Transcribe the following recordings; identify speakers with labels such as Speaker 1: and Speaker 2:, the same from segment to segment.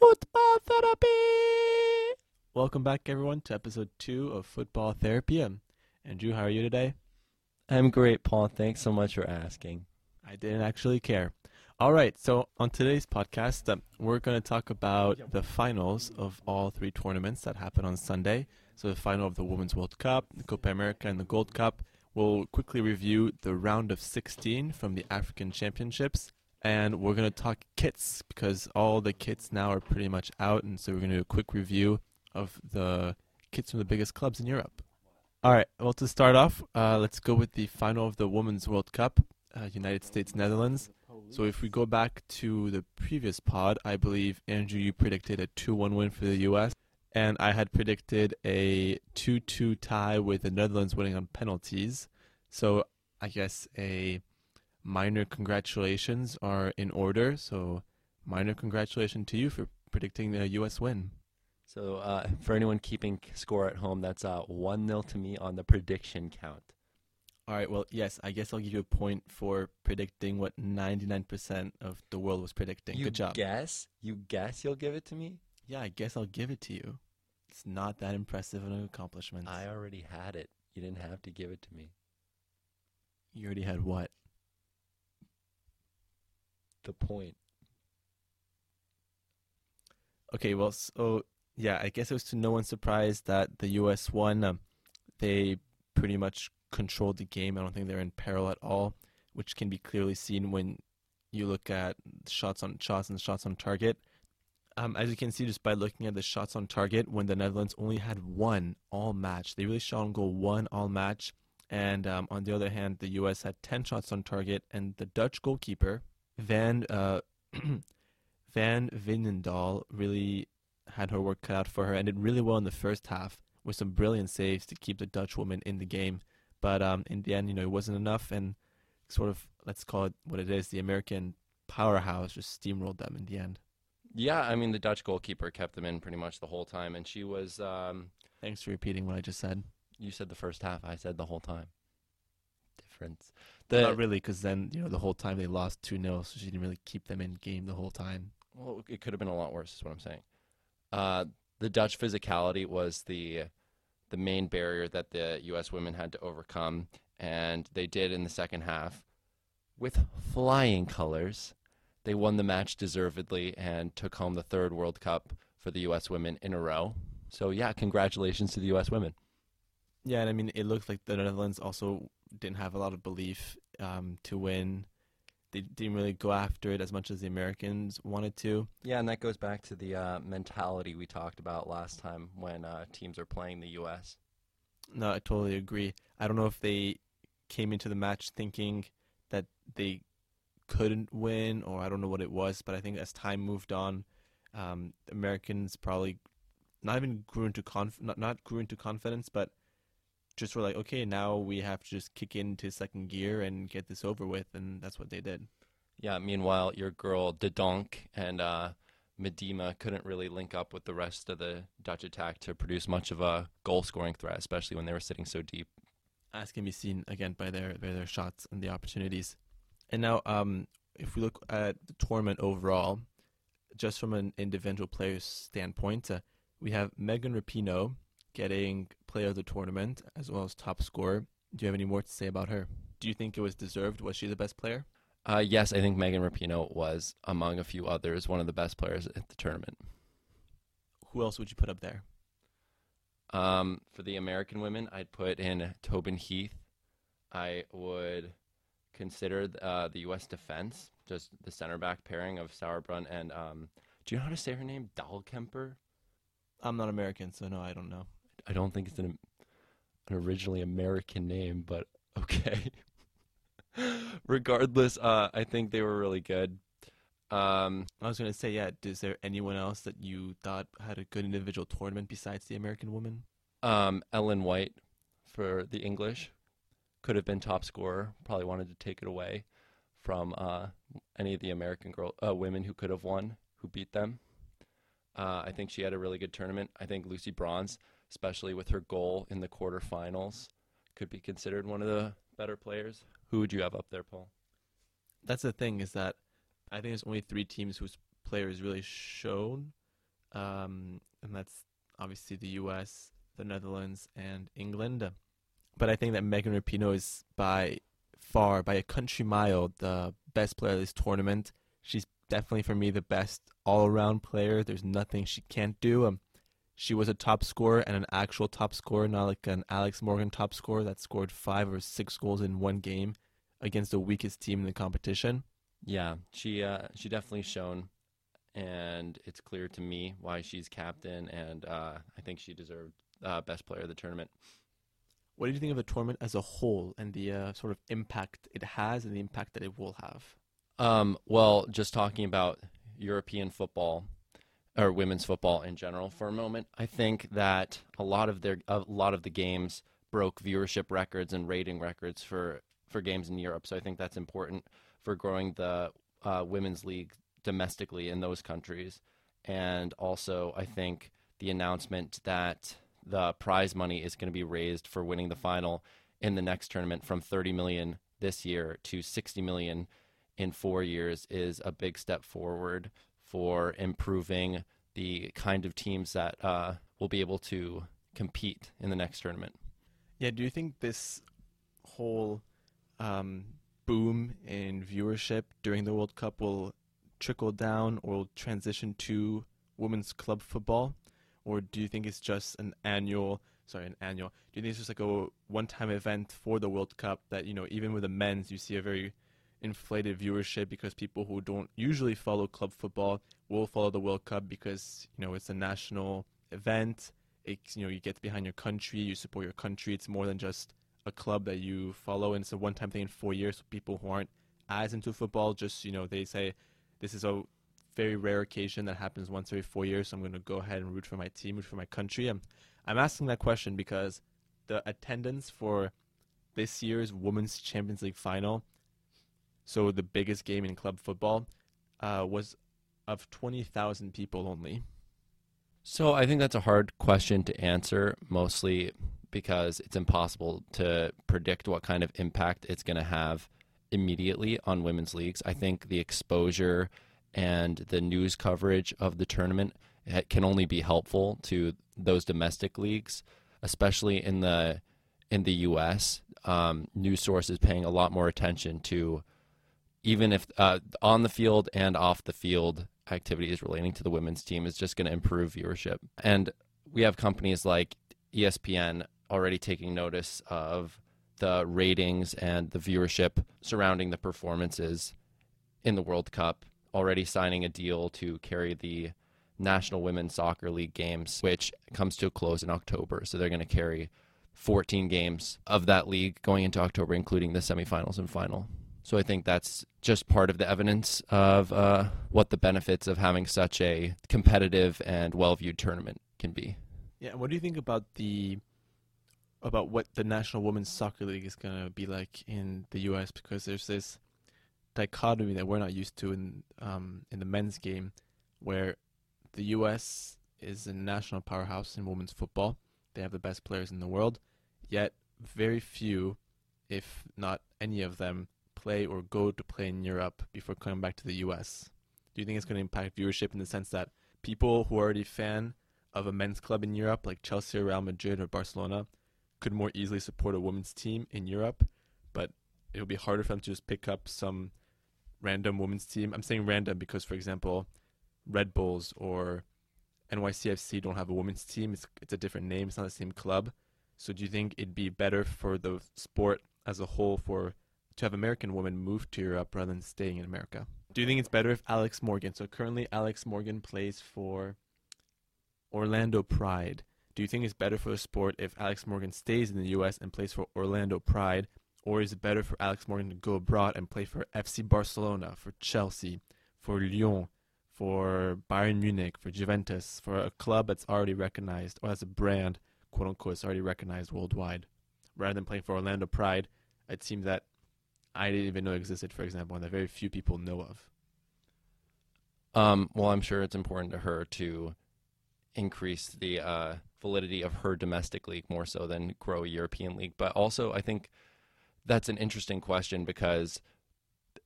Speaker 1: Football Therapy! Welcome back, everyone, to episode two of Football Therapy. Um, Andrew, how are you today?
Speaker 2: I'm great, Paul. Thanks so much for asking.
Speaker 1: I didn't actually care. All right, so on today's podcast, um, we're going to talk about the finals of all three tournaments that happen on Sunday. So, the final of the Women's World Cup, the Copa America, and the Gold Cup. We'll quickly review the round of 16 from the African Championships. And we're going to talk kits because all the kits now are pretty much out. And so, we're going to do a quick review of the kits from the biggest clubs in Europe. All right, well, to start off, uh, let's go with the final of the Women's World Cup, uh, United States Netherlands. So if we go back to the previous pod, I believe Andrew you predicted a 2-1 win for the US and I had predicted a 2-2 tie with the Netherlands winning on penalties. So I guess a minor congratulations are in order. So minor congratulations to you for predicting the US win.
Speaker 2: So uh, for anyone keeping score at home, that's uh, 1-0 to me on the prediction count.
Speaker 1: All right. Well, yes. I guess I'll give you a point for predicting what 99% of the world was predicting.
Speaker 2: You
Speaker 1: Good job.
Speaker 2: guess? You guess you'll give it to me?
Speaker 1: Yeah, I guess I'll give it to you. It's not that impressive of an accomplishment.
Speaker 2: I already had it. You didn't have to give it to me.
Speaker 1: You already had what?
Speaker 2: The point.
Speaker 1: Okay. Well, so yeah, I guess it was to no one's surprise that the U.S. won. Um, they pretty much controlled the game. I don't think they're in peril at all, which can be clearly seen when you look at shots on shots and shots on target. Um, as you can see just by looking at the shots on target, when the Netherlands only had one all match, they really shot on goal one all match. And um, on the other hand, the U.S. had 10 shots on target, and the Dutch goalkeeper, Van uh, Van Veenendaal, really had her work cut out for her and did really well in the first half with some brilliant saves to keep the Dutch woman in the game. But um, in the end, you know, it wasn't enough, and sort of let's call it what it is. The American powerhouse just steamrolled them in the end.
Speaker 2: Yeah, I mean, the Dutch goalkeeper kept them in pretty much the whole time, and she was. Um,
Speaker 1: Thanks for repeating what I just said.
Speaker 2: you said the first half. I said the whole time. Difference.
Speaker 1: Not really, because then you know the whole time they lost two 0 so she didn't really keep them in game the whole time.
Speaker 2: Well, it could have been a lot worse. Is what I'm saying. Uh, the Dutch physicality was the the main barrier that the U.S. women had to overcome, and they did in the second half with flying colors. They won the match deservedly and took home the third World Cup for the U.S. women in a row. So yeah, congratulations to the U.S. women.
Speaker 1: Yeah, and I mean, it looked like the Netherlands also didn't have a lot of belief um, to win. They didn't really go after it as much as the Americans wanted to.
Speaker 2: Yeah, and that goes back to the uh, mentality we talked about last time when uh, teams are playing the U.S.
Speaker 1: No, I totally agree. I don't know if they came into the match thinking that they couldn't win, or I don't know what it was, but I think as time moved on, um, Americans probably not even grew into conf- not, not grew into confidence, but just were like, okay, now we have to just kick into second gear and get this over with, and that's what they did.
Speaker 2: Yeah. Meanwhile, your girl De Donk and uh, Miedema couldn't really link up with the rest of the Dutch attack to produce much of a goal-scoring threat, especially when they were sitting so deep.
Speaker 1: As can be seen again by their by their shots and the opportunities. And now, um, if we look at the tournament overall, just from an individual player's standpoint, uh, we have Megan Rapinoe getting player of the tournament as well as top scorer. Do you have any more to say about her? Do you think it was deserved? Was she the best player?
Speaker 2: Uh, yes, I think Megan Rapinoe was, among a few others, one of the best players at the tournament.
Speaker 1: Who else would you put up there?
Speaker 2: Um, for the American women, I'd put in Tobin Heath. I would consider uh, the U.S. defense, just the center back pairing of Sauerbrunn and um, do you know how to say her name? Dahlkemper.
Speaker 1: I'm not American, so no, I don't know.
Speaker 2: I don't think it's an, an originally American name, but okay. Regardless, uh, I think they were really good. Um,
Speaker 1: I was going to say, yeah, is there anyone else that you thought had a good individual tournament besides the American woman?
Speaker 2: um, Ellen White for the English could have been top scorer. Probably wanted to take it away from uh, any of the American girl uh, women who could have won, who beat them. Uh, I think she had a really good tournament. I think Lucy Bronze, especially with her goal in the quarterfinals, could be considered one of the better players. Who would you have up there, Paul?
Speaker 1: That's the thing is that I think there's only three teams whose players really shown um, and that's obviously the U.S., the Netherlands, and England. But I think that Megan Rapinoe is by far, by a country mile, the best player of this tournament. She's definitely for me the best all-around player. There's nothing she can't do. Um, she was a top scorer and an actual top scorer, not like an Alex Morgan top scorer that scored five or six goals in one game against the weakest team in the competition.
Speaker 2: Yeah, she uh, she definitely shown, and it's clear to me why she's captain, and uh, I think she deserved uh, best player of the tournament.
Speaker 1: What do you think of the tournament as a whole and the uh, sort of impact it has and the impact that it will have?
Speaker 2: Um, well, just talking about European football, or women's football in general for a moment. I think that a lot of their a lot of the games broke viewership records and rating records for for games in Europe. So I think that's important for growing the uh, women's league domestically in those countries. And also, I think the announcement that the prize money is going to be raised for winning the final in the next tournament from 30 million this year to 60 million in four years is a big step forward for improving the kind of teams that uh, will be able to compete in the next tournament.
Speaker 1: Yeah, do you think this whole um, boom in viewership during the World Cup will trickle down or transition to women's club football? Or do you think it's just an annual, sorry, an annual, do you think it's just like a one time event for the World Cup that, you know, even with the men's, you see a very inflated viewership because people who don't usually follow club football will follow the World Cup because you know it's a national event. It's you know you get behind your country, you support your country. It's more than just a club that you follow, and it's a one-time thing in four years. So people who aren't as into football just you know they say this is a very rare occasion that happens once every four years. So I'm going to go ahead and root for my team, root for my country. I'm I'm asking that question because the attendance for this year's Women's Champions League final so the biggest game in club football, uh, was of 20,000 people only.
Speaker 2: So I think that's a hard question to answer, mostly because it's impossible to predict what kind of impact it's going to have immediately on women's leagues. I think the exposure and the news coverage of the tournament can only be helpful to those domestic leagues, especially in the in the U.S. Um, news sources paying a lot more attention to even if uh, on the field and off the field activities relating to the women's team is just going to improve viewership. And we have companies like ESPN already taking notice of the ratings and the viewership surrounding the performances in the World Cup, already signing a deal to carry the National Women's Soccer League games, which comes to a close in October. So they're going to carry 14 games of that league going into October, including the semifinals and final. So I think that's just part of the evidence of uh, what the benefits of having such a competitive and well-viewed tournament can be.
Speaker 1: Yeah, what do you think about the about what the National Women's Soccer League is going to be like in the U.S. Because there's this dichotomy that we're not used to in um, in the men's game, where the U.S. is a national powerhouse in women's football. They have the best players in the world, yet very few, if not any of them, play or go to play in Europe before coming back to the US? Do you think it's going to impact viewership in the sense that people who are already fan of a men's club in Europe, like Chelsea or Real Madrid or Barcelona, could more easily support a women's team in Europe, but it would be harder for them to just pick up some random women's team. I'm saying random because, for example, Red Bulls or NYCFC don't have a women's team. It's it's a different name. It's not the same club. So do you think it'd be better for the sport as a whole for to have American women move to Europe rather than staying in America. Do you think it's better if Alex Morgan, so currently Alex Morgan plays for Orlando Pride. Do you think it's better for the sport if Alex Morgan stays in the US and plays for Orlando Pride? Or is it better for Alex Morgan to go abroad and play for FC Barcelona, for Chelsea, for Lyon, for Bayern Munich, for Juventus, for a club that's already recognized, or as a brand, quote unquote, it's already recognized worldwide, rather than playing for Orlando Pride? It seems that I didn't even know existed, for example, and that very few people know of.
Speaker 2: Um, well, I'm sure it's important to her to increase the uh, validity of her domestic league more so than grow a European league. But also, I think that's an interesting question because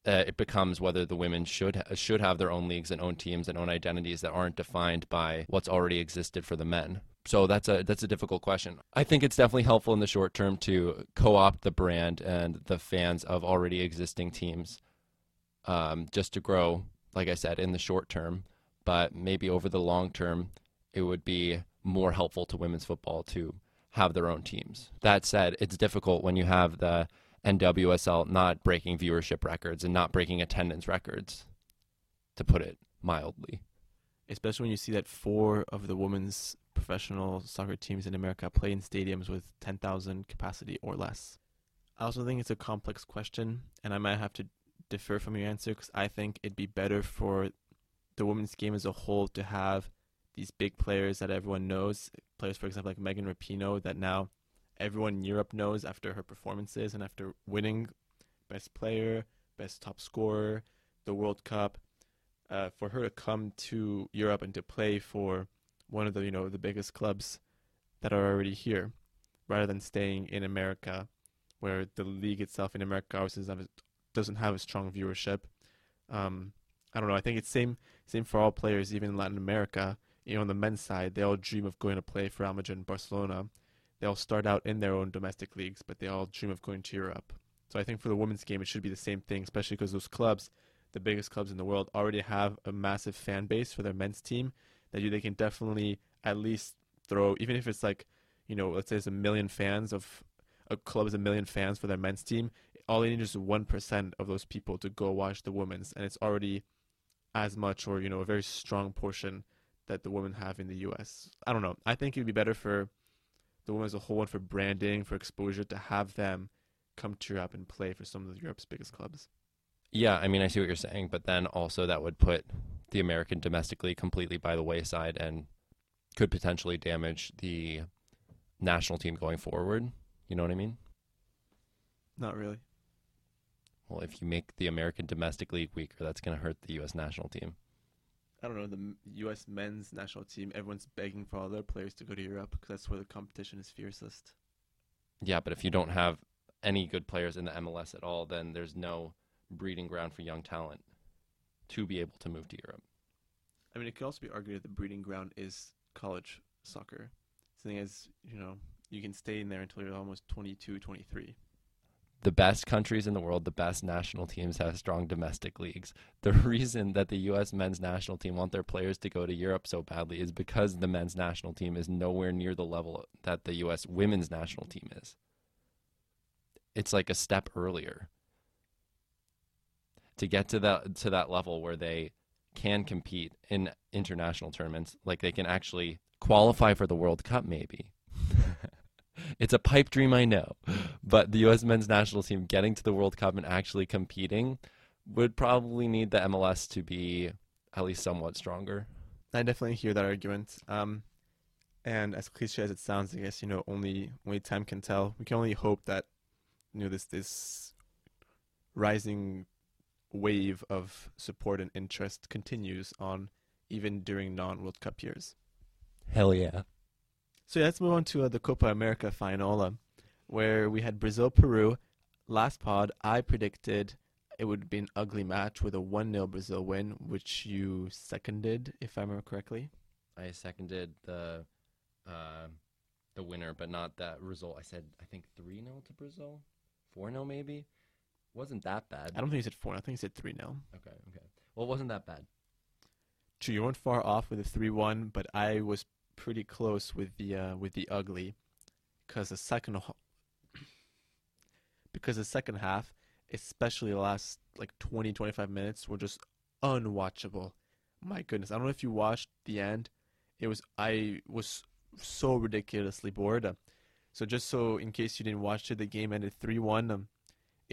Speaker 2: uh, it becomes whether the women should ha- should have their own leagues and own teams and own identities that aren't defined by what's already existed for the men. So that's a that's a difficult question. I think it's definitely helpful in the short term to co-opt the brand and the fans of already existing teams, um, just to grow. Like I said, in the short term, but maybe over the long term, it would be more helpful to women's football to have their own teams. That said, it's difficult when you have the NWSL not breaking viewership records and not breaking attendance records, to put it mildly.
Speaker 1: Especially when you see that four of the women's professional soccer teams in America play in stadiums with 10,000 capacity or less. I also think it's a complex question, and I might have to defer from your answer because I think it'd be better for the women's game as a whole to have these big players that everyone knows. Players, for example, like Megan Rapinoe, that now everyone in Europe knows after her performances and after winning best player, best top scorer, the World Cup. Uh, for her to come to Europe and to play for one of the you know the biggest clubs that are already here, rather than staying in America, where the league itself in America obviously doesn't have a, strong viewership. Um, I don't know. I think it's same same for all players, even in Latin America. You know, on the men's side, they all dream of going to play for Real Madrid and Barcelona. They all start out in their own domestic leagues, but they all dream of going to Europe. So I think for the women's game, it should be the same thing, especially because those clubs, the biggest clubs in the world, already have a massive fan base for their men's team. That you, they can definitely at least throw, even if it's like, you know, let's say it's a million fans of a club is a million fans for their men's team. All they need is one percent of those people to go watch the women's, and it's already as much or you know a very strong portion that the women have in the U.S. I don't know. I think it would be better for the women as a whole and for branding, for exposure, to have them come to Europe and play for some of Europe's biggest clubs.
Speaker 2: Yeah, I mean, I see what you're saying, but then also that would put the American domestic league completely by the wayside and could potentially damage the national team going forward. You know what I mean?
Speaker 1: Not really.
Speaker 2: Well, if you make the American domestic league weaker, that's going to hurt the U.S. national team.
Speaker 1: I don't know the U.S. men's national team. Everyone's begging for all their players to go to Europe because that's where the competition is fiercest.
Speaker 2: Yeah, but if you don't have any good players in the MLS at all, then there's no breeding ground for young talent to be able to move to Europe.
Speaker 1: I mean, it could also be argued that the breeding ground is college soccer. The thing is, you know, you can stay in there until you're almost 22, 23
Speaker 2: the best countries in the world, the best national teams have strong domestic leagues. The reason that the U.S. men's national team want their players to go to Europe so badly is because the men's national team is nowhere near the level that the U.S. women's national team is. It's like a step earlier to get to that to that level where they can compete in international tournaments, like they can actually qualify for the World Cup, maybe. It's a pipe dream, I know. But the U.S. men's national team getting to the World Cup and actually competing would probably need the MLS to be at least somewhat stronger.
Speaker 1: I definitely hear that argument. Um, and as cliche as it sounds, I guess you know only only time can tell. We can only hope that you know this this rising wave of support and interest continues on even during non World Cup years.
Speaker 2: Hell yeah.
Speaker 1: So yeah, let's move on to uh, the Copa America final, uh, where we had Brazil Peru. Last pod, I predicted it would be an ugly match with a 1 0 Brazil win, which you seconded, if I remember correctly.
Speaker 2: I seconded the uh, the winner, but not that result. I said, I think 3 0 to Brazil? 4 0 maybe? Wasn't that bad.
Speaker 1: I don't think he said 4 I think he said 3 0.
Speaker 2: Okay, okay. Well, it wasn't that bad.
Speaker 1: True, you weren't far off with a 3 1, but I was pretty close with the uh, with the ugly, because the second because the second half, especially the last like 20 25 minutes, were just unwatchable. My goodness, I don't know if you watched the end. It was I was so ridiculously bored. Uh, so just so in case you didn't watch it, the game ended 3-1. Um,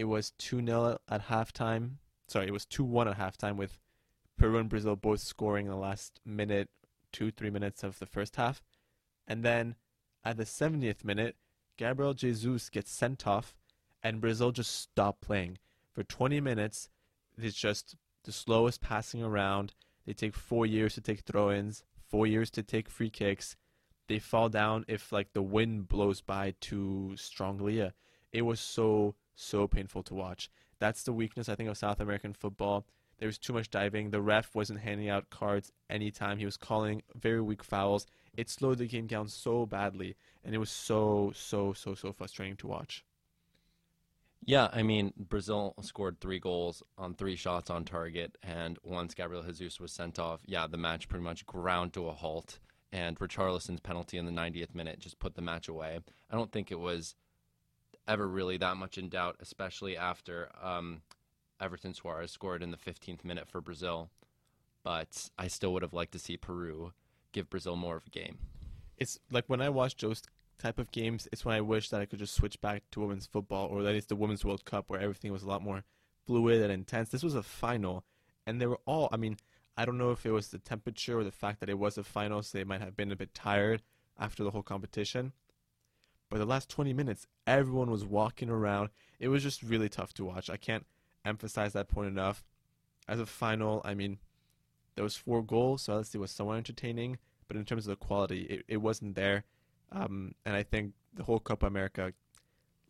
Speaker 1: it was 2-0 at halftime. Sorry, it was 2-1 at halftime with Peru and Brazil both scoring in the last minute two, three minutes of the first half. And then at the 70th minute, Gabriel Jesus gets sent off, and Brazil just stop playing. For 20 minutes, it's just the slowest passing around. They take four years to take throw ins, four years to take free kicks. They fall down if like the wind blows by too strongly. It was so, so painful to watch. That's the weakness I think of South American football. There was too much diving. The ref wasn't handing out cards anytime. He was calling very weak fouls. It slowed the game down so badly, and it was so so so so frustrating to watch.
Speaker 2: Yeah, I mean, Brazil scored three goals on three shots on target, and once Gabriel Jesus was sent off, yeah, the match pretty much ground to a halt. And Richarlison's penalty in the 90th minute just put the match away. I don't think it was ever really that much in doubt, especially after um, Everton Soares scored in the 15th minute for Brazil. But I still would have liked to see Peru give Brazil more of a game.
Speaker 1: It's like when I watch those type of games, it's when I wish that I could just switch back to women's football, or that it's the Women's World Cup where everything was a lot more fluid and intense. This was a final, and they were all, I mean, I don't know if it was the temperature or the fact that it was a final, so they might have been a bit tired after the whole competition. But the last 20 minutes, everyone was walking around. It was just really tough to watch. I can't emphasize that point enough. As a final, I mean, there was four goals, so see, was somewhat entertaining. But in terms of the quality, it, it wasn't there. Um, and I think the whole Copa America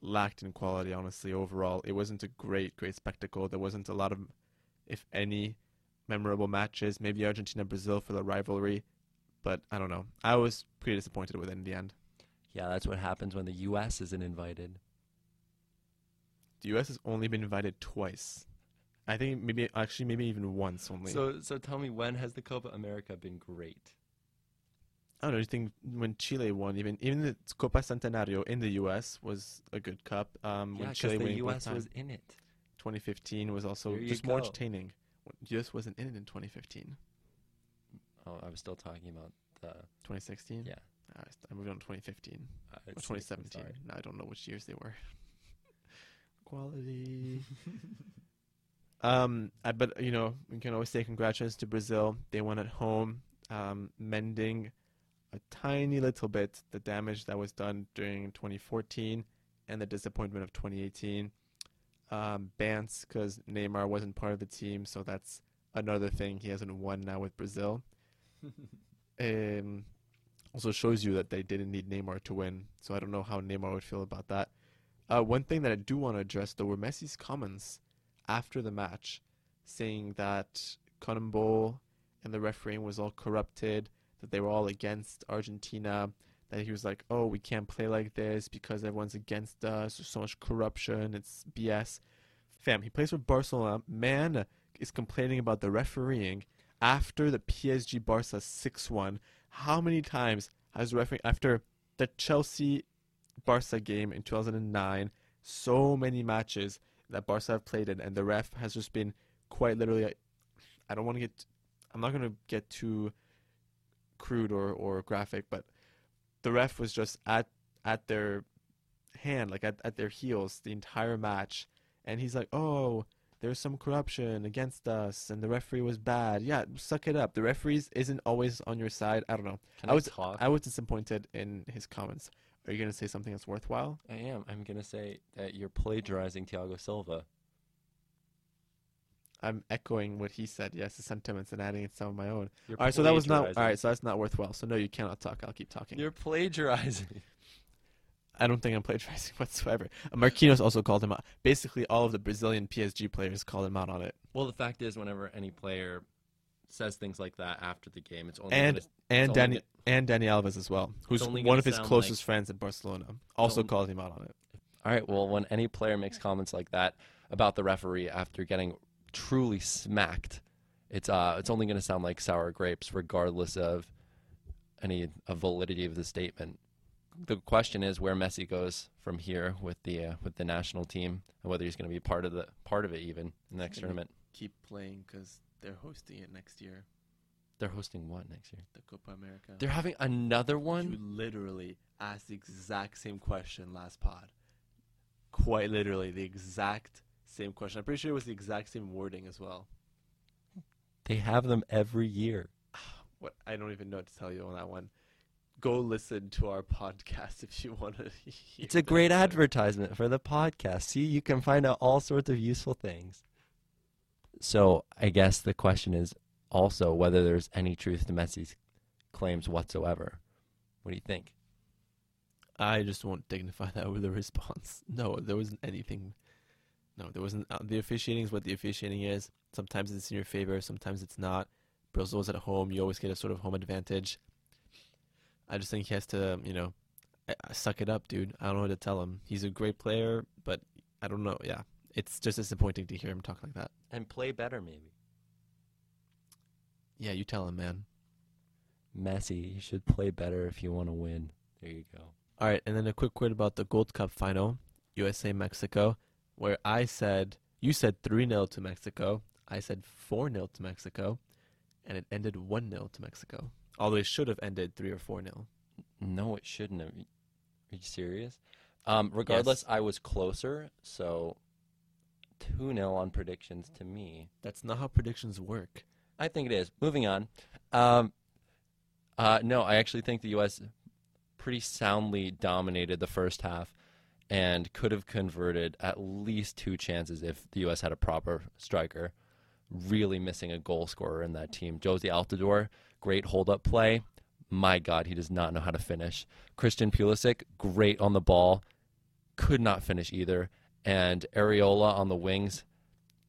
Speaker 1: lacked in quality, honestly, overall. It wasn't a great, great spectacle. There wasn't a lot of, if any, memorable matches. Maybe Argentina Brazil for the rivalry. But I don't know. I was pretty disappointed with it in the end.
Speaker 2: Yeah, that's what happens when the U.S. isn't invited.
Speaker 1: The U.S. has only been invited twice. I think maybe, actually, maybe even once only.
Speaker 2: So, so tell me, when has the Copa America been great?
Speaker 1: I don't know. You think when Chile won, even even the Copa Centenario in the U.S. was a good cup. Um,
Speaker 2: Yeah,
Speaker 1: when
Speaker 2: because
Speaker 1: Chile
Speaker 2: the U.S. was in it.
Speaker 1: 2015 was also
Speaker 2: There you
Speaker 1: just more
Speaker 2: go.
Speaker 1: entertaining. U.S. wasn't in it in 2015.
Speaker 2: Oh, I was still talking about the.
Speaker 1: 2016.
Speaker 2: Yeah.
Speaker 1: Uh, I moved on to 2015
Speaker 2: Uh,
Speaker 1: or 2017.
Speaker 2: sorry.
Speaker 1: No, I don't know which years they were. Quality. um, I, but you know, we can always say congratulations to Brazil. They won at home, um, mending a tiny little bit the damage that was done during 2014 and the disappointment of 2018. Um, Bance, because Neymar wasn't part of the team, so that's another thing he hasn't won now with Brazil. um, also shows you that they didn't need Neymar to win. So I don't know how Neymar would feel about that. Uh, one thing that I do want to address though were Messi's comments after the match, saying that Cotton and the refereeing was all corrupted, that they were all against Argentina, that he was like, "Oh, we can't play like this because everyone's against us. There's so much corruption. It's BS." Fam, he plays for Barcelona. Man is complaining about the refereeing after the PSG Barca 6-1. How many times has referee after the Chelsea Barca game in 2009, so many matches that Barca have played in, and the ref has just been quite literally. I don't want to get. I'm not going to get too crude or, or graphic, but the ref was just at at their hand, like at, at their heels, the entire match, and he's like, "Oh, there's some corruption against us, and the referee was bad." Yeah, suck it up. The referees isn't always on your side. I don't know.
Speaker 2: Can
Speaker 1: I
Speaker 2: I,
Speaker 1: was-
Speaker 2: talk?
Speaker 1: I was disappointed in his comments. Are you going to say something that's worthwhile?
Speaker 2: I am. I'm gonna say that you're plagiarizing Thiago Silva.
Speaker 1: I'm echoing what he said. Yes, the sentiments and adding some of my own.
Speaker 2: You're
Speaker 1: All right, so that was not all right. So that's not worthwhile. So no, you cannot talk. I'll keep talking.
Speaker 2: You're plagiarizing.
Speaker 1: I don't think I'm plagiarizing whatsoever. Marquinhos also called him out. Basically, all of the Brazilian PSG players called him out on it.
Speaker 2: Well, the fact is, whenever any player says things like that after the game, it's only
Speaker 1: And
Speaker 2: gonna,
Speaker 1: and
Speaker 2: only
Speaker 1: Dani
Speaker 2: go-
Speaker 1: and Dani Alves as well, who's one of his
Speaker 2: sound
Speaker 1: closest friends in Barcelona, also
Speaker 2: only-
Speaker 1: called him out on it.
Speaker 2: All right. Well, when any player makes comments like that about the referee after getting truly smacked, it's uh, it's only going to sound like sour grapes, regardless of any of validity of the statement. The question is where Messi goes from here with the uh, with the national team, and whether he's going to be part of the part of it even in the next tournament.
Speaker 1: Keep playing because they're hosting it next year,
Speaker 2: They're hosting what next year?
Speaker 1: the Copa America.
Speaker 2: They're having another one.
Speaker 1: You literally asked the exact same question last pod. Quite literally, the exact same question. I'm pretty sure it was the exact same wording as well.
Speaker 2: They have them every year.
Speaker 1: What I don't even know what to tell you on that one. Go listen to our podcast if you want to. Hear
Speaker 2: It's a great
Speaker 1: that.
Speaker 2: advertisement for the podcast. See, you can find out all sorts of useful things. So, I guess the question is also whether there's any truth to Messi's claims whatsoever. What do you think?
Speaker 1: I just won't dignify that with a response. No, there wasn't anything. No, there wasn't. Uh, the officiating is what the officiating is. Sometimes it's in your favor, sometimes it's not. Brazil's at home. You always get a sort of home advantage. I just think he has to, you know, suck it up, dude. I don't know what to tell him. He's a great player, but I don't know. Yeah, it's just disappointing to hear him talk like that.
Speaker 2: And play better, maybe.
Speaker 1: Yeah, you tell him, man.
Speaker 2: Messi, you should play better if you want to win. There you go.
Speaker 1: All right, and then a quick word about the Gold Cup final, USA Mexico, where I said you said 3-0 to Mexico. I said 4-0 to Mexico, and it ended 1-0 to Mexico. Although it should have ended 3 or four nil.
Speaker 2: No, it shouldn't have. Are you serious? Um, regardless,
Speaker 1: Yes.
Speaker 2: I was closer, so 2 0 on predictions to me.
Speaker 1: That's not how predictions work.
Speaker 2: I think it is. Moving on. Um, uh, no, I actually think the U.S. pretty soundly dominated the first half and could have converted at least two chances if the U.S. had a proper striker. Really missing a goal scorer in that team. Jozy Altidore, great hold up play. My God, he does not know how to finish. Christian Pulisic, great on the ball, could not finish either. And Arriola on the wings,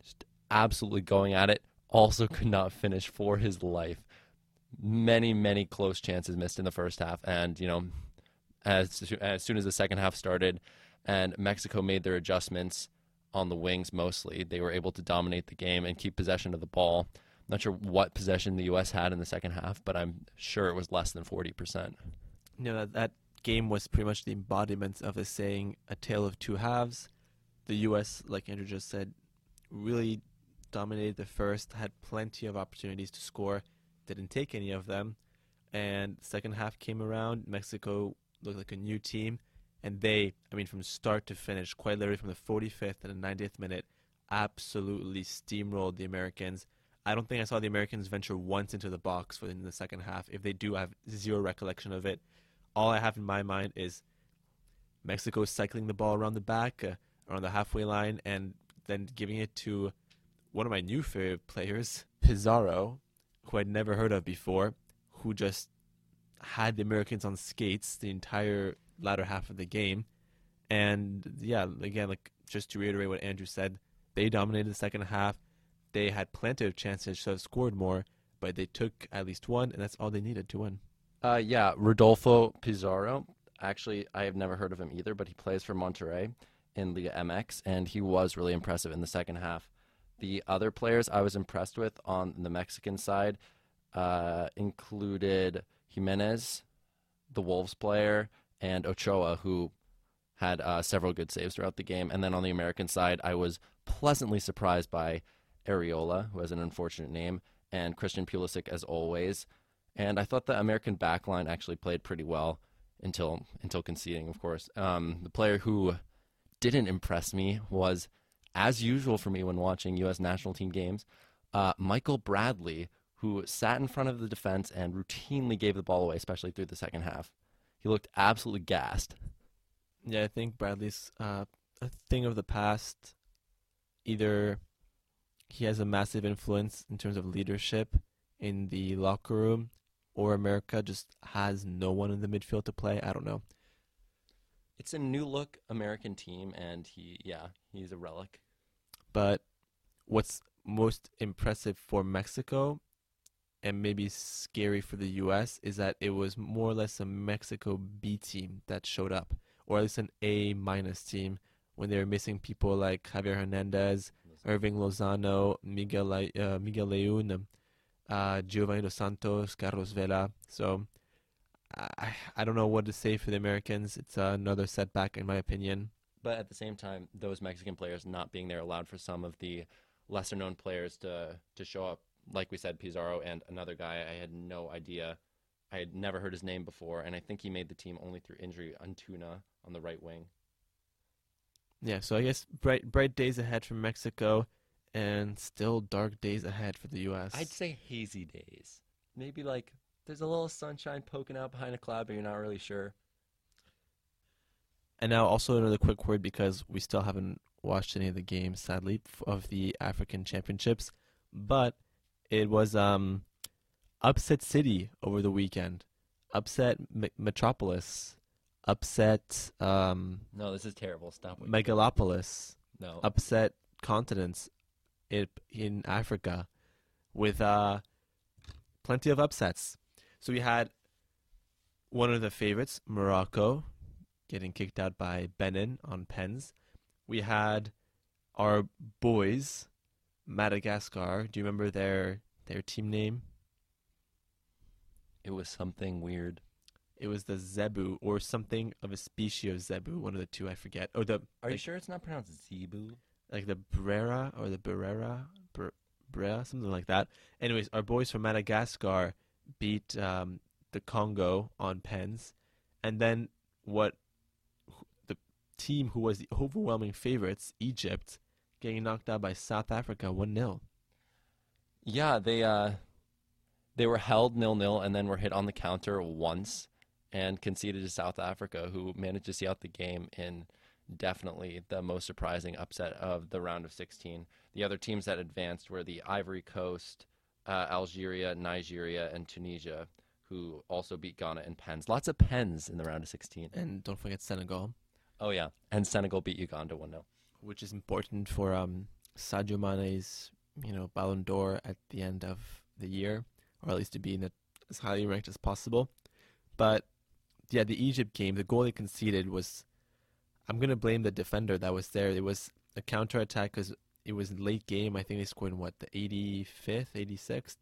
Speaker 2: just absolutely going at it, also could not finish for his life. Many, many close chances missed in the first half. And, you know, as, as soon as the second half started and Mexico made their adjustments on the wings mostly, they were able to dominate the game and keep possession of the ball. Not sure what possession the U.S. had in the second half, but I'm sure it was less than 40%.
Speaker 1: You know, that, that game was pretty much the embodiment of the saying, a tale of two halves. The U.S., like Andrew just said, really dominated the first, had plenty of opportunities to score, didn't take any of them. And second half came around, Mexico looked like a new team, and they, I mean, from start to finish, quite literally from the 45th to the 90th minute, absolutely steamrolled the Americans. I don't think I saw the Americans venture once into the box for in the second half. If they do, I have zero recollection of it. All I have in my mind is Mexico cycling the ball around the back, uh, around the halfway line, and then giving it to one of my new favorite players, Pizarro, who I'd never heard of before, who just had the Americans on skates the entire latter half of the game. And yeah, again, like just to reiterate what Andrew said, they dominated the second half. They had plenty of chances to have scored more, but they took at least one, and that's all they needed to win.
Speaker 2: Uh, yeah, Rodolfo Pizarro. Actually, I have never heard of him either, but he plays for Monterrey in Liga MX, and he was really impressive in the second half. The other players I was impressed with on the Mexican side uh, included Jimenez, the Wolves player, and Ochoa, who had uh, several good saves throughout the game. And then on the American side, I was pleasantly surprised by Arriola, who has an unfortunate name, and Christian Pulisic as always. And I thought the American backline actually played pretty well until until conceding, of course. Um, the player who didn't impress me was, as usual for me when watching U.S. national team games, uh, Michael Bradley, who sat in front of the defense and routinely gave the ball away, especially through the second half. He looked absolutely gassed.
Speaker 1: Yeah, I think Bradley's uh, a thing of the past. Either he has a massive influence in terms of leadership in the locker room, or America just has no one in the midfield to play. I don't know.
Speaker 2: It's a new look American team, and he, yeah, he's a relic.
Speaker 1: But what's most impressive for Mexico and maybe scary for the US is that it was more or less a Mexico B team that showed up, or at least an A minus team when they were missing people like Javier Hernandez, Irving Lozano, Miguel uh, Miguel Layún, uh, Giovanni Dos Santos, Carlos Vela. So I I don't know what to say for the Americans. It's another setback in my opinion.
Speaker 2: But at the same time, those Mexican players not being there allowed for some of the lesser known players to to show up. Like we said, Pizarro and another guy I had no idea. I had never heard his name before, and I think he made the team only through injury. Antuna on the right wing.
Speaker 1: Yeah, so I guess bright bright days ahead for Mexico, and still dark days ahead for the U.S.
Speaker 2: I'd say hazy days. Maybe like there's a little sunshine poking out behind a cloud, but you're not really sure.
Speaker 1: And now also another quick word because we still haven't watched any of the games, sadly, of the African Championships, but it was um, upset City over the weekend, upset Me- Metropolis, upset um,
Speaker 2: No, this is terrible. Stop.
Speaker 1: Megalopolis.
Speaker 2: No.
Speaker 1: upset continents in, in Africa with uh, plenty of upsets. So we had one of the favorites, Morocco, getting kicked out by Benin on pens. We had our boys, Madagascar. Do you remember their their team name?
Speaker 2: It was something weird.
Speaker 1: It was the Zebu or something of a species of Zebu, one of the two, I forget. Or the
Speaker 2: Are you
Speaker 1: like,
Speaker 2: sure it's not pronounced Zebu?
Speaker 1: like the Brera or the Berera, Ber- Brea, something like that. Anyways, our boys from Madagascar beat um, the Congo on pens, and then what? The team who was the overwhelming favorites, Egypt, getting knocked out by South Africa one 0
Speaker 2: Yeah, they uh, they were held nil nil and then were hit on the counter once and conceded to South Africa, who managed to see out the game in definitely the most surprising upset of the round of 16. The other teams that advanced were the Ivory Coast, uh, Algeria, Nigeria, and Tunisia, who also beat Ghana in pens. Lots of pens in the round of 16.
Speaker 1: and don't forget Senegal,
Speaker 2: Oh yeah, and Senegal beat Uganda one 0
Speaker 1: which is important for um, Sadio Mane's you know Ballon d'Or at the end of the year, or at least to be in the, as highly ranked as possible. But yeah, the Egypt game, the goal they conceded was, I'm gonna blame the defender that was there. It was a counter attack because it was late game. I think they scored in what the 85th, 86th,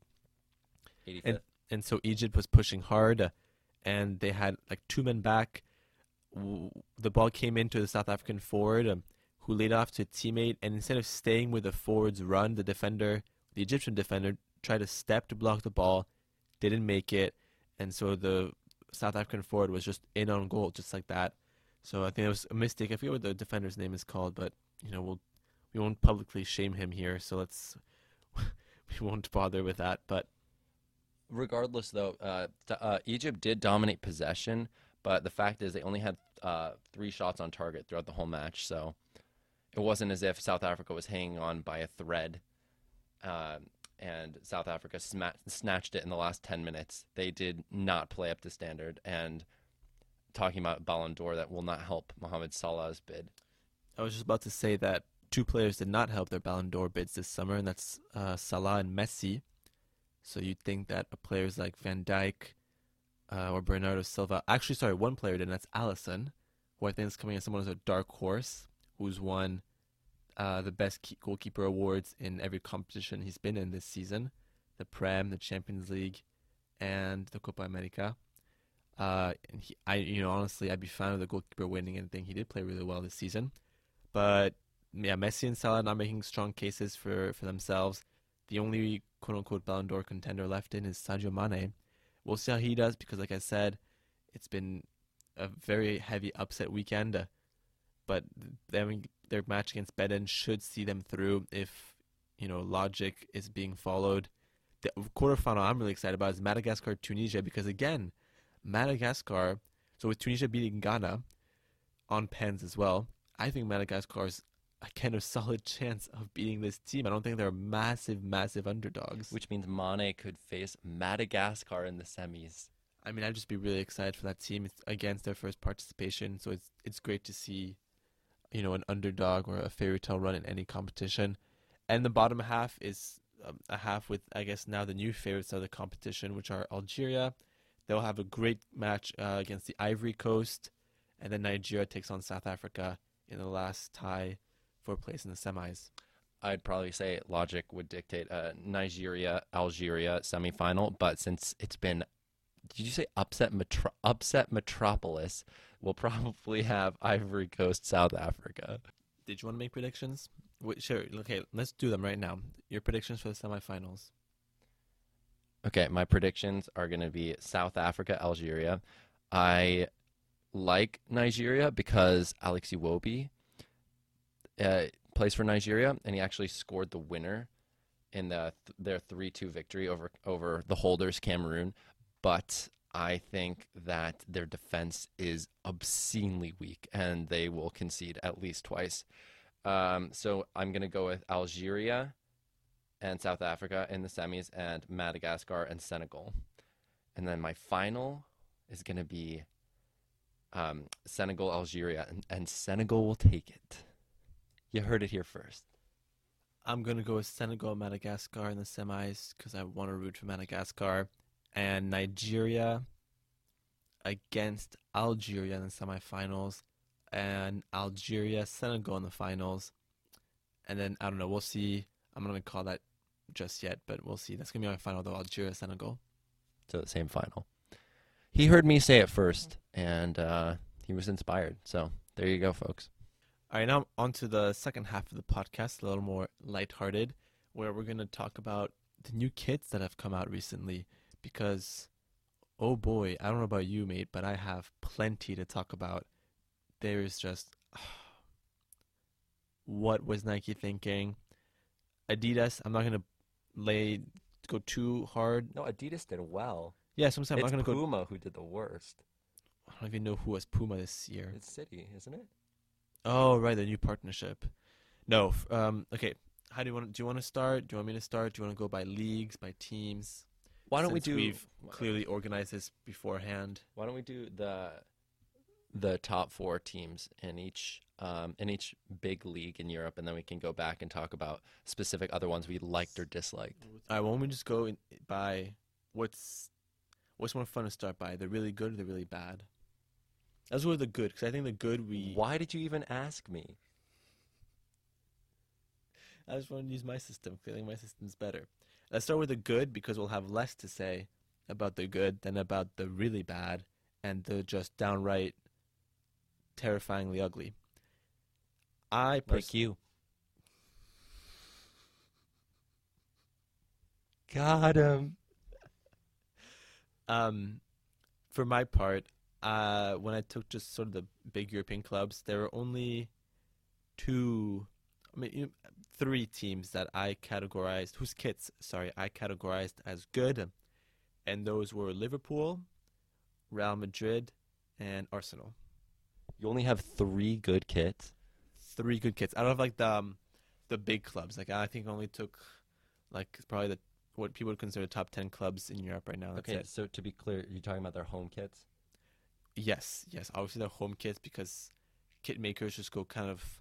Speaker 2: 85th.
Speaker 1: and so Egypt was pushing hard, and they had like two men back. The ball came into the South African forward, um, who laid off to a teammate, and instead of staying with the forward's run, the defender, the Egyptian defender, tried to step to block the ball, didn't make it, and so the South African forward was just in on goal, just like that. So I think it was a mistake. I forget what the defender's name is called, but you know we'll we won't publicly shame him here, so let's we won't bother with that. But
Speaker 2: Regardless, though, uh, uh, Egypt did dominate possession, but the fact is they only had uh, three shots on target throughout the whole match. So it wasn't as if South Africa was hanging on by a thread, um and South Africa sma- snatched it in the last ten minutes. They did not play up to standard, and talking about Ballon d'Or, that will not help Mohamed Salah's bid.
Speaker 1: I was just about to say that two players did not help their Ballon d'Or bids this summer, and that's uh, Salah and Messi. So you'd think that players like Van Dijk uh, or Bernardo Silva, actually, sorry, one player did, and that's Alisson, who I think is coming as someone as a dark horse, who's won uh, the best goalkeeper awards in every competition he's been in this season, the Prem, the Champions League, and the Copa America. Uh, and he, I, you know, honestly, I'd be fine with the goalkeeper winning anything. he did play really well this season. But yeah, Messi and Salah not making strong cases for, for themselves. The only quote unquote Ballon d'Or contender left in is Sadio Mane. We'll see how he does because, like I said, it's been a very heavy upset weekend. But them, their match against Benin should see them through if you know logic is being followed. The quarterfinal I'm really excited about is Madagascar Tunisia because again, Madagascar. So with Tunisia beating Ghana on pens as well, I think Madagascar's a kind of solid chance of beating this team. I don't think they're massive, massive underdogs.
Speaker 2: Which means Mane could face Madagascar in the semis.
Speaker 1: I mean, I'd just be really excited for that team. It's against their first participation, so it's it's great to see, you know, an underdog or a fairy tale run in any competition. And the bottom half is um, a half with, I guess, now the new favorites of the competition, which are Algeria. They'll have a great match uh, against the Ivory Coast, and then Nigeria takes on South Africa in the last tie for place in the semis.
Speaker 2: I'd probably say logic would dictate a Nigeria Algeria semifinal, but since it's been, did you say upset metro- upset metropolis? We'll probably have Ivory Coast South Africa.
Speaker 1: Did you want to make predictions? Wait, sure. Okay, let's do them right now. Your predictions for the semifinals.
Speaker 2: Okay, my predictions are going to be South Africa Algeria. I like Nigeria because Alex Iwobi uh, plays for Nigeria, and he actually scored the winner in the their three two victory over over the holders Cameroon. But I think that their defense is obscenely weak, and they will concede at least twice. Um, so I'm going to go with Algeria and South Africa in the semis, and Madagascar and Senegal. And then my final is going to be um, Senegal, Algeria, and, and Senegal will take it. You heard it here first.
Speaker 1: I'm gonna go with Senegal, Madagascar in the semis because I want to root for Madagascar, and Nigeria against Algeria in the semifinals, and Algeria, Senegal in the finals, and then I don't know. We'll see. I'm not gonna call that just yet, but we'll see. That's gonna be my final though. Algeria, Senegal.
Speaker 2: So the same final. He heard me say it first, and uh, he was inspired. So there you go, folks.
Speaker 1: All right, now on to the second half of the podcast, a little more lighthearted, where we're going to talk about the new kits that have come out recently. Because, oh boy, I don't know about you, mate, but I have plenty to talk about. There is just. what was Nike thinking? Adidas, I'm not going to lay go too hard.
Speaker 2: No, Adidas did well.
Speaker 1: Yeah, so I'm saying I'm not going to go.
Speaker 2: Puma who did the worst.
Speaker 1: I don't even know who was Puma this year.
Speaker 2: It's City, isn't it?
Speaker 1: Oh, right, the new partnership. No, um, okay. How do you want? Do you want to start? Do you want me to start? Do you want to go by leagues, by teams?
Speaker 2: Why don't we do?
Speaker 1: We've clearly organized this beforehand.
Speaker 2: Why don't we do the the top four teams in each um, in each big league in Europe, and then we can go back and talk about specific other ones we liked or disliked.
Speaker 1: All right, why don't we just go in, by what's what's more fun to start by? The really good or the really bad? Go with the good because I think the good we.
Speaker 2: Why did you even ask me?
Speaker 1: I just want to use my system, feeling my system's better. Let's start with the good because we'll have less to say about the good than about the really bad and the just downright terrifyingly ugly. I pers-
Speaker 2: Like you. Got him.
Speaker 1: Um, for my part, uh, when I took just sort of the big European clubs, there were only two, I mean, three teams that I categorized, whose kits, sorry, I categorized as good, and those were Liverpool, Real Madrid, and Arsenal.
Speaker 2: You only have three good kits.
Speaker 1: Three good kits. I don't have like the um, the big clubs. Like I think I only took like probably the what people would consider top ten clubs in Europe right now. That's
Speaker 2: okay,
Speaker 1: it.
Speaker 2: so to be clear, you're talking about their home kits.
Speaker 1: Yes, yes. Obviously, they're home kits because kit makers just go kind of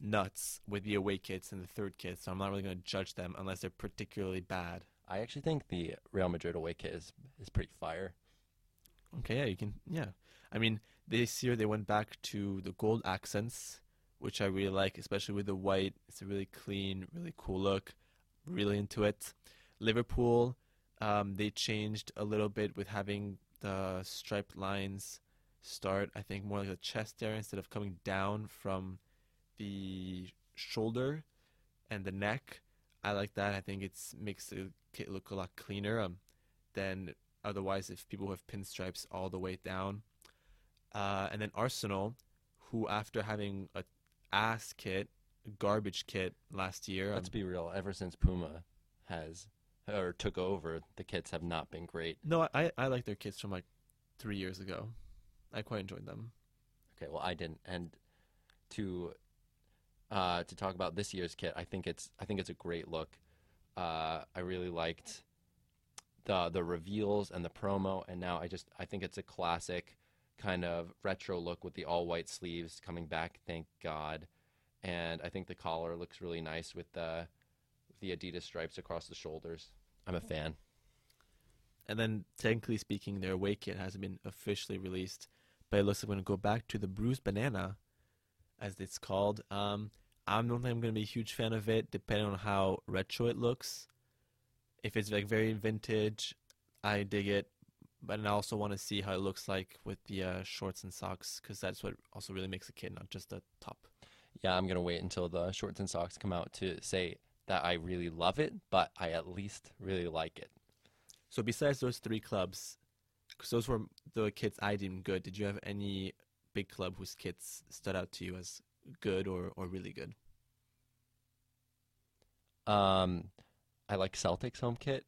Speaker 1: nuts with the away kits and the third kit. So I'm not really going to judge them unless they're particularly bad.
Speaker 2: I actually think the Real Madrid away kit is is pretty fire.
Speaker 1: Okay, yeah, you can. Yeah, I mean, this year they went back to the gold accents, which I really like, especially with the white. It's a really clean, really cool look. Really into it. Liverpool, um, they changed a little bit with having the striped lines start. I think more like the chest area instead of coming down from the shoulder and the neck. I like that. I think it makes the kit look a lot cleaner um, than otherwise if people have pinstripes all the way down. Uh, and then Arsenal, who after having a ass kit, garbage kit last year, um,
Speaker 2: Let's be real. Ever since Puma has or took over, the kits have not been great.
Speaker 1: no, I I like their kits from like three years ago. I quite enjoyed them.
Speaker 2: Okay, well I didn't. And to uh, to talk about this year's kit, I think it's I think it's a great look. Uh, I really liked the the reveals and the promo, and now I just I think it's a classic kind of retro look with the all white sleeves coming back. Thank God. And I think the collar looks really nice with the the Adidas stripes across the shoulders. I'm a fan.
Speaker 1: And then, technically speaking, their away kit hasn't been officially released, but it looks like we're going to go back to the bruised banana, as it's called. Um, I don't think I'm going to be a huge fan of it, depending on how retro it looks. If it's like very vintage, I dig it, but I also want to see how it looks like with the uh, shorts and socks, because that's what also really makes a kit, not just the top.
Speaker 2: Yeah, I'm gonna wait until the shorts and socks come out to say that I really love it, but I at least really like it.
Speaker 1: So besides those three clubs, because those were the kits I deemed good, did you have any big club whose kits stood out to you as good or, or really good?
Speaker 2: Um, I like Celtics home kit.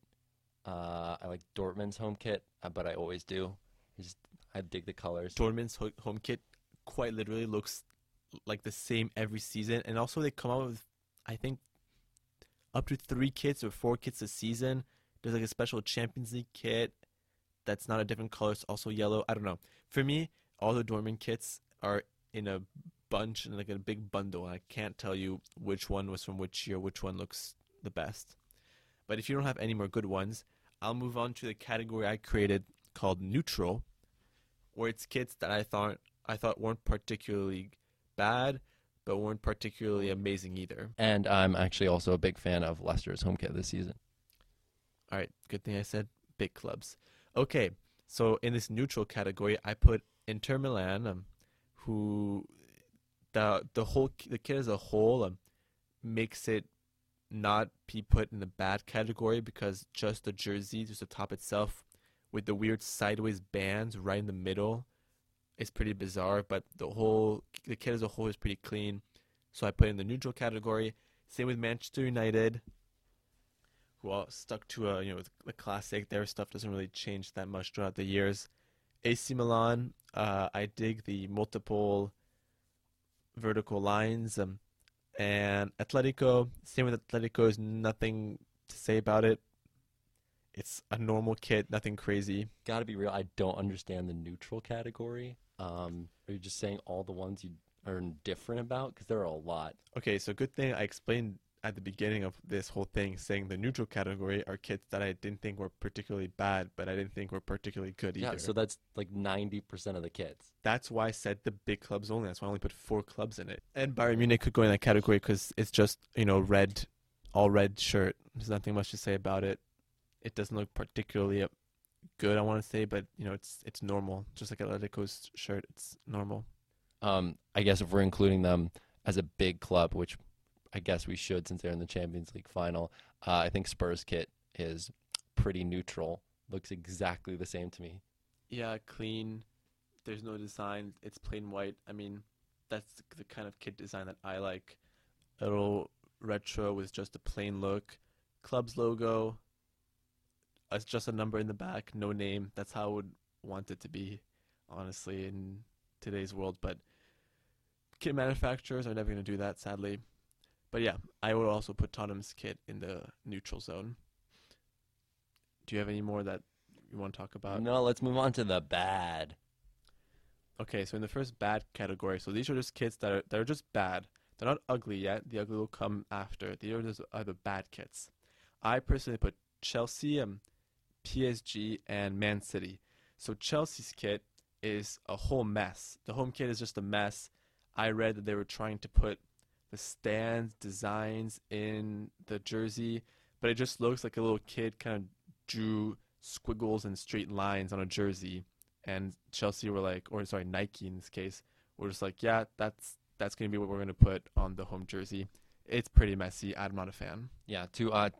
Speaker 2: Uh, I like Dortmund's home kit, uh, but I always do. I just I dig the colors.
Speaker 1: Dortmund's ho- home kit quite literally looks like the same every season, and also they come out with, I think, up to three kits or four kits a season. There's like a special Champions League kit that's not a different color; it's also yellow. I don't know. For me, all the Dortmund kits are in a bunch and like a big bundle. I can't tell you which one was from which year, which one looks the best. But if you don't have any more good ones, I'll move on to the category I created called neutral, where it's kits that I thought I thought weren't particularly bad, but weren't particularly amazing either.
Speaker 2: And I'm actually also a big fan of Leicester's home kit this season.
Speaker 1: All right, good thing I said big clubs. Okay, so in this neutral category, I put Inter Milan, um, who the the whole the kit as a whole um, makes it not be put in the bad category because just the jersey, just the top itself, with the weird sideways bands right in the middle, is pretty bizarre. But the whole the kid as a whole is pretty clean, so I put in the neutral category. Same with Manchester United, who all stuck to a you know the classic. Their stuff doesn't really change that much throughout the years. AC Milan, uh, I dig the multiple vertical lines. Um, and Atletico, same with Atletico, is nothing to say about it. It's a normal kit, nothing crazy.
Speaker 2: Gotta be real, I don't understand the neutral category. Um, are you just saying all the ones you are indifferent about? Because there are a lot.
Speaker 1: Okay, so good thing I explained at the beginning of this whole thing saying the neutral category are kits that I didn't think were particularly bad, but I didn't think were particularly good either.
Speaker 2: Yeah, so that's like 90% of the kits.
Speaker 1: That's why I said the big clubs only. That's why I only put four clubs in it. And Bayern Munich could go in that category because it's just, you know, red, all red shirt. There's nothing much to say about it. It doesn't look particularly good, I want to say, but, you know, it's it's normal. Just like Atletico's shirt, it's normal.
Speaker 2: Um, I guess if we're including them as a big club, which I guess we should since they're in the Champions League final. Uh, I think Spurs kit is pretty neutral. Looks exactly the same to me.
Speaker 1: Yeah, clean. There's no design. It's plain white. I mean, that's the kind of kit design that I like. A little retro with just a plain look. Club's logo. It's just a number in the back, no name. That's how I would want it to be, honestly, in today's world. But kit manufacturers are never going to do that, sadly. But yeah, I would also put Tottenham's kit in the neutral zone. Do you have any more that you want to talk about?
Speaker 2: No, let's move on to the bad.
Speaker 1: Okay, so in the first bad category, so these are just kits that are that are just bad. They're not ugly yet. The ugly will come after. These are just are the bad kits. I personally put Chelsea, um, PSG, and Man City. So Chelsea's kit is a whole mess. The home kit is just a mess. I read that they were trying to put the stands designs in the jersey, but it just looks like a little kid kind of drew squiggles and straight lines on a jersey. And Chelsea were like, or sorry, Nike in this case, were just like, yeah, that's that's gonna be what we're gonna put on the home jersey. It's pretty messy. I'm not a fan.
Speaker 2: Yeah. To uh,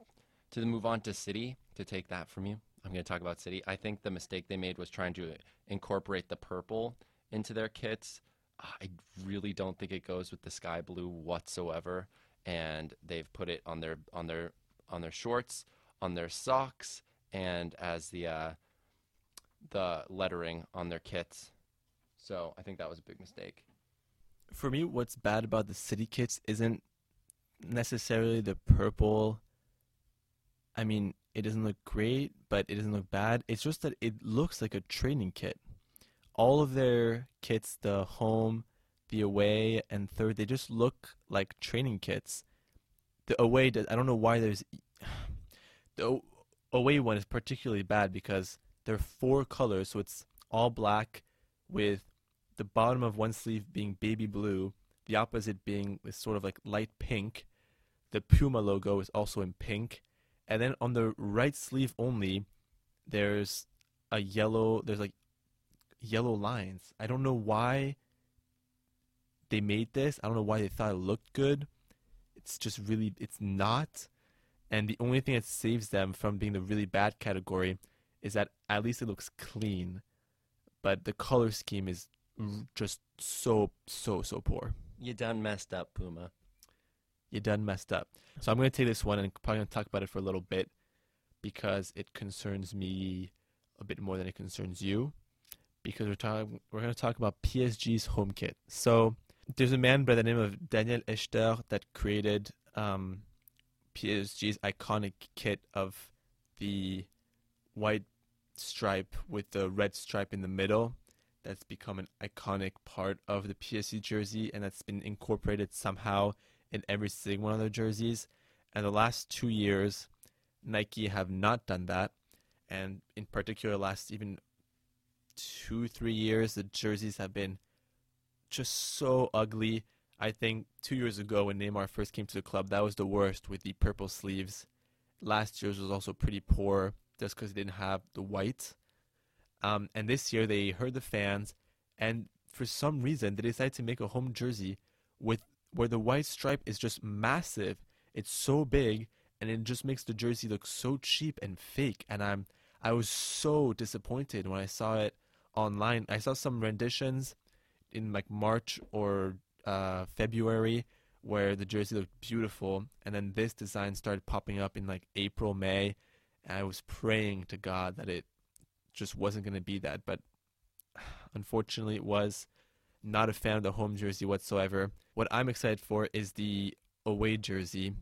Speaker 2: to move on to City to take that from you. I'm going to talk about City. I think the mistake they made was trying to incorporate the purple into their kits I really don't think it goes with the sky blue whatsoever. And they've put it on their on their on their shorts, on their socks, and as the uh, the lettering on their kits. So I think that was a big mistake.
Speaker 1: For me, what's bad about the city kits isn't necessarily the purple. I mean, it doesn't look great, but it doesn't look bad. It's just that it looks like a training kit all of their kits, the home, the away, and third, they just look like training kits. The away, I don't know why there's the away one is particularly bad because there are four colors, so it's all black with the bottom of one sleeve being baby blue, the opposite being this sort of like light pink. The Puma logo is also in pink, and then on the right sleeve only, there's a yellow. There's like yellow lines. I don't know why they made this. I don't know why they thought it looked good. It's just really, it's not. And the only thing that saves them from being the really bad category is that at least it looks clean. But the color scheme is just so, so, so poor.
Speaker 2: You done messed up, Puma.
Speaker 1: You done messed up. So I'm going to take this one and probably going to talk about it for a little bit because it concerns me a bit more than it concerns you because we're talking we're going to talk about PSG's home kit. So there's a man by the name of Daniel Hechter that created um, PSG's iconic kit of the white stripe with the red stripe in the middle. that's become an iconic part of the PSG jersey and that's been incorporated somehow in every single one of their jerseys. And the last two years, Nike have not done that. And in particular, last even two, three years, the jerseys have been just so ugly. I think two years ago when Neymar first came to the club, that was the worst with the purple sleeves. Last year's was also pretty poor just because they didn't have the white. Um, and this year they heard the fans, and for some reason they decided to make a home jersey with where the white stripe is just massive. It's so big, and it just makes the jersey look so cheap and fake. And I'm I was so disappointed when I saw it online. I saw some renditions in like March or uh, February where the jersey looked beautiful, and then this design started popping up in like April, May, and I was praying to God that it just wasn't going to be that, but unfortunately it was. Not a fan of the home jersey whatsoever. What I'm excited for is the away jersey.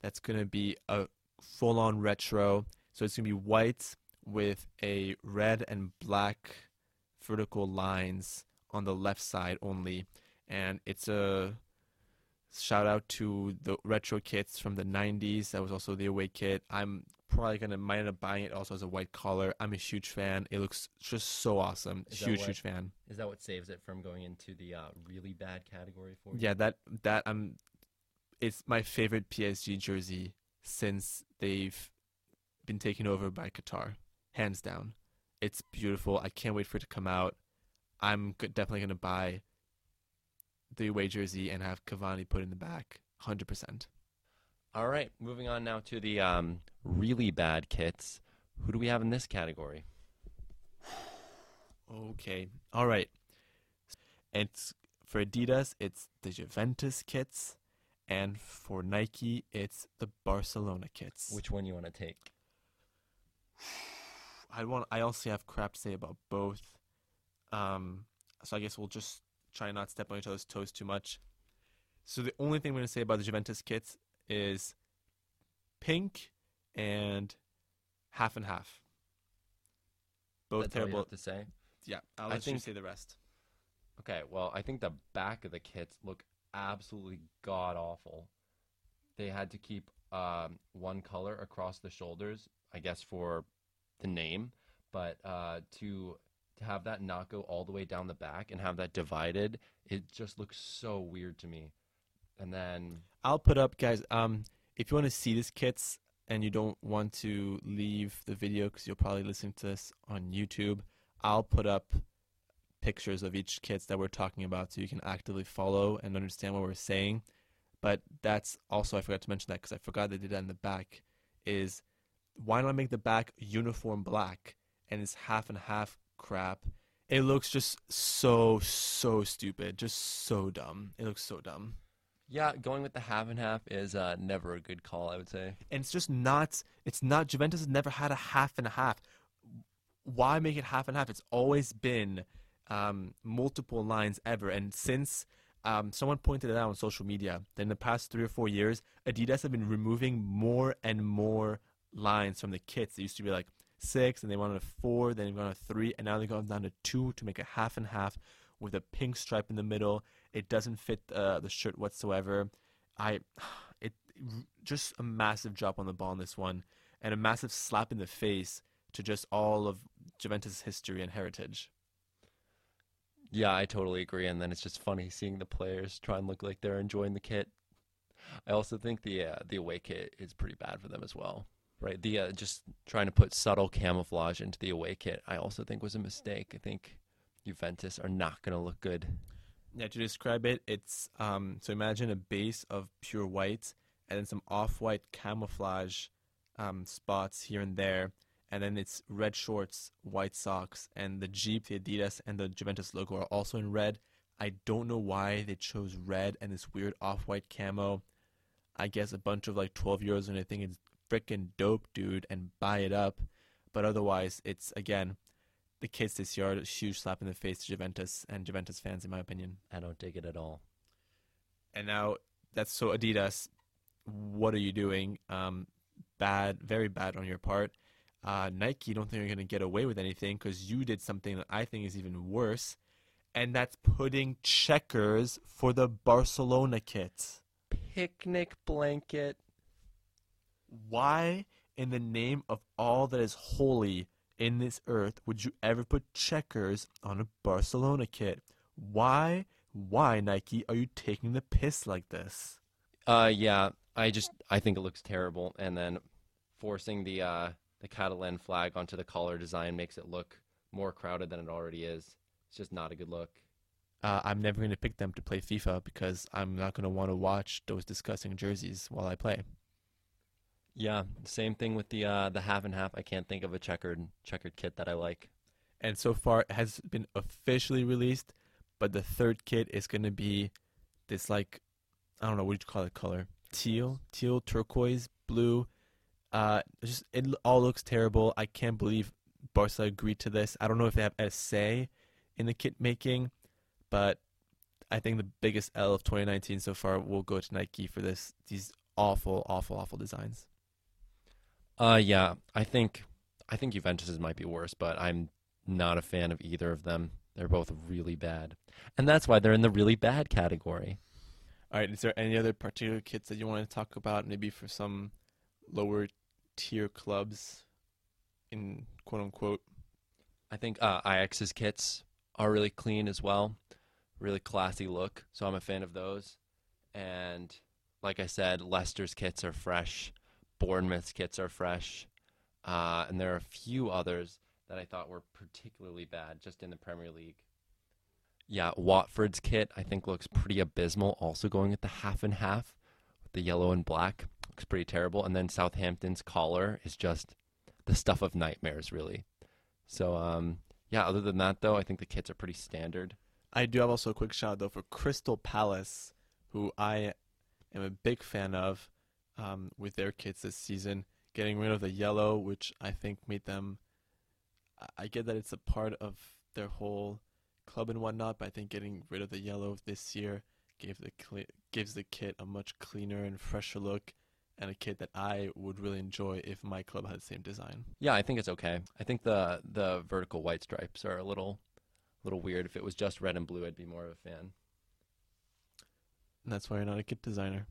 Speaker 1: That's going to be a full on retro. So it's going to be white with a red and black vertical lines on the left side only. And it's a shout out to the retro kits from the 90s. That was also the away kit. I'm probably gonna might end up buying it also as a white collar. I'm a huge fan. It looks just so awesome.
Speaker 3: Is
Speaker 1: huge,
Speaker 3: what-
Speaker 1: huge fan.
Speaker 3: Is that what saves it from going into the uh, really bad category for you?
Speaker 1: Yeah, that that I'm. It's my favorite PSG jersey since they've been taken over by Qatar, hands down. It's beautiful. I can't wait for it to come out. I'm definitely gonna buy the away jersey and have Cavani put in the back, hundred percent.
Speaker 2: All right, moving on now to the um, really bad kits. Who do we have in this category?
Speaker 1: Okay, all right. It's for Adidas, it's the Juventus kits, and for Nike, it's the Barcelona kits.
Speaker 2: Which one you want to take?
Speaker 1: I want. I also have crap to say about both. Um, so I guess we'll just try not step on each other's toes too much. So the only thing I'm going to say about the Juventus kits is pink and half and half. Both
Speaker 2: That's
Speaker 1: terrible.
Speaker 2: to say.
Speaker 1: Yeah, I'll
Speaker 2: I
Speaker 1: let you say the rest.
Speaker 2: Okay, well, I think the back of the kits look absolutely god awful. They had to keep um, one color across the shoulders, I guess for the name, but uh, to to have that not go all the way down the back and have that divided, it just looks so weird to me. And then
Speaker 1: I'll put up, guys. Um, if you want to see these kits and you don't want to leave the video because you'll probably listen to this on YouTube, I'll put up pictures of each kits that we're talking about so you can actively follow and understand what we're saying. But that's also I forgot to mention that because I forgot they did that in the back. Is why not make the back uniform black and it's half and half crap? It looks just so so stupid, just so dumb. It looks so dumb.
Speaker 2: yeah, going with the half and half is uh, never a good call, I would say.
Speaker 1: and it's just not it's not Juventus has never had a half and a half. Why make it half and half? It's always been um, multiple lines ever, and since um, someone pointed it out on social media, that in the past three or four years, Adidas have been removing more and more lines from the kits. It used to be like six, and they wanted a four, then they wanted a three, and now they've gone down to two to make a half and half with a pink stripe in the middle. It doesn't fit uh, the shirt whatsoever. I, it just a massive drop on the ball in this one, and a massive slap in the face to just all of Juventus' history and heritage.
Speaker 2: Yeah, I totally agree. And then it's just funny seeing the players try and look like they're enjoying the kit. I also think the uh, the away kit is pretty bad for them as well. Right, the uh, just trying to put subtle camouflage into the away kit, I also think was a mistake. I think Juventus are not going to look good.
Speaker 1: Yeah, to describe it, it's um, so imagine a base of pure white and then some off-white camouflage um, spots here and there, and then it's red shorts, white socks, and the Jeep, the Adidas, and the Juventus logo are also in red. I don't know why they chose red and this weird off-white camo. I guess a bunch of like 12 year olds and I think it's freaking dope, dude, and buy it up. But otherwise, it's again the kids this year are a huge slap in the face to Juventus and Juventus fans, in my opinion.
Speaker 2: I don't dig it at all.
Speaker 1: And now that's so Adidas. What are you doing? Um, bad, very bad on your part. Uh, Nike, you don't think you're going to get away with anything because you did something that I think is even worse. and that's putting checkers for the Barcelona kit.
Speaker 2: Picnic blanket.
Speaker 1: Why, in the name of all that is holy in this earth, would you ever put checkers on a Barcelona kit? Why, why, Nike, are you taking the piss like this?
Speaker 2: Uh, yeah, I just I think it looks terrible, and then forcing the uh the Catalan flag onto the collar design makes it look more crowded than it already is. It's just not a good look.
Speaker 1: Uh, I'm never going to pick them to play FIFA because I'm not going to want to watch those disgusting jerseys while I play.
Speaker 2: Yeah, same thing with the uh the half and half. I can't think of a checkered checkered kit that I like.
Speaker 1: And so far, it has been officially released, but the third kit is going to be this like I don't know what you call it color teal, teal, turquoise, blue. Uh, just it all looks terrible. I can't believe Barca agreed to this. I don't know if they have a say in the kit making, but I think the biggest L of 2019 so far will go to Nike for this. These awful, awful, awful designs.
Speaker 2: Uh, yeah, I think I think Juventus's might be worse, but I'm not a fan of either of them. They're both really bad, and that's why they're in the really bad category.
Speaker 1: All right. Is there any other particular kits that you want to talk about? Maybe for some lower tier clubs, in quote unquote.
Speaker 2: I think uh, Ajax's kits are really clean as well, really classy look. So I'm a fan of those. And like I said, Leicester's kits are fresh, Bournemouth's kits are fresh, uh, and there are a few others that I thought were particularly bad just in the Premier League. Yeah, Watford's kit I think looks pretty abysmal. Also going at the half and half with the yellow and black looks pretty terrible. And then Southampton's collar is just the stuff of nightmares, really. So um, yeah, other than that though, I think the kits are pretty standard.
Speaker 1: I do have also a quick shout out though for Crystal Palace, who I am a big fan of um, with their kits this season. Getting rid of the yellow, which I think made them. I- get that it's a part of their whole club and whatnot, but I think getting rid of the yellow this year gave the cle gives the kit a much cleaner and fresher look, and a kit that I would really enjoy if my club had the same design.
Speaker 2: Yeah, I think it's okay. I think the the vertical white stripes are a little little weird. If it was just red and blue, I'd be more of a fan.
Speaker 1: And that's why you're not a kit designer.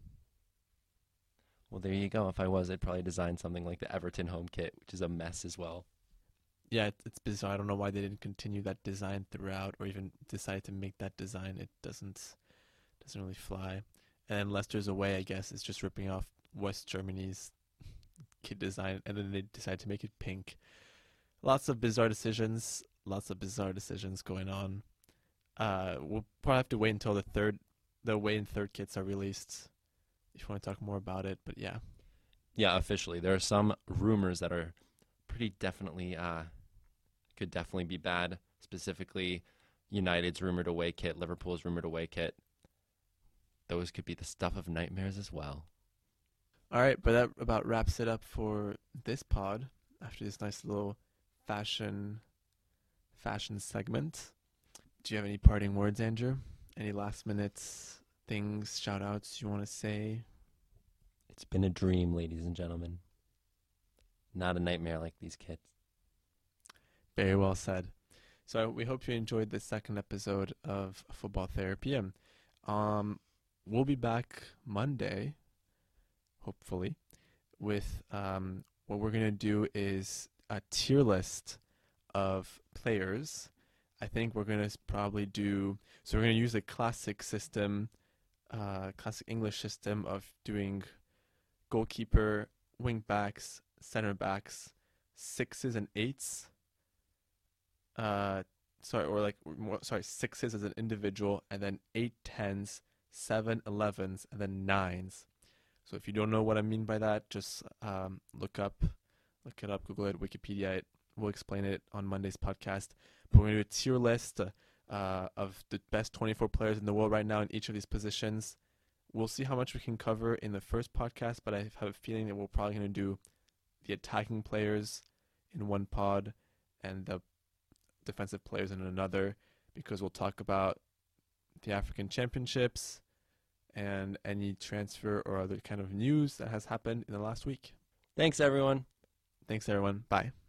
Speaker 2: Well, there you go. If I was, I'd probably design something like the Everton home kit, which is a mess as well.
Speaker 1: Yeah, it's bizarre. I don't know why they didn't continue that design throughout, or even decide to make that design. It doesn't doesn't really fly. And then Leicester's away, I guess, is just ripping off West Germany's kit design, and then they decide to make it pink. Lots of bizarre decisions. Lots of bizarre decisions going on. Uh, we'll probably have to wait until the third, the away and third kits are released, if you want to talk more about it. But yeah,
Speaker 2: Yeah, officially, there are some rumors that are pretty definitely uh, could definitely be bad. Specifically, United's rumored away kit, Liverpool's rumored away kit. Those could be the stuff of nightmares as well.
Speaker 1: All right, but that about wraps it up for this pod. After this nice little fashion fashion segment, do you have any parting words, Andrew? Any last minute things, shout outs you want to say?
Speaker 2: It's been a dream, ladies and gentlemen. Not a nightmare like these kids.
Speaker 1: Very well said. So we hope you enjoyed the second episode of Football Therapy. Um, we'll be back Monday, hopefully, with um, what we're gonna do is a tier list of players. I think we're gonna probably do so. We're gonna use the classic system, uh, classic English system of doing goalkeeper, wing backs, center backs, sixes and eights. Uh, sorry, or like more, sorry, sixes as an individual, and then eight tens, seven elevens, and then nines. So if you don't know what I mean by that, just um, look up, look it up, Google it, Wikipedia it. We'll explain it on Monday's podcast. But we're gonna do a tier list uh, Uh, of the best 24 players in the world right now in each of these positions. We'll see how much we can cover in the first podcast, but I have a feeling that we're probably gonna do the attacking players in one pod and the defensive players in another because we'll talk about the African Championships and any transfer or other kind of news that has happened in the last week.
Speaker 2: Thanks, everyone.
Speaker 1: Thanks, everyone. Bye.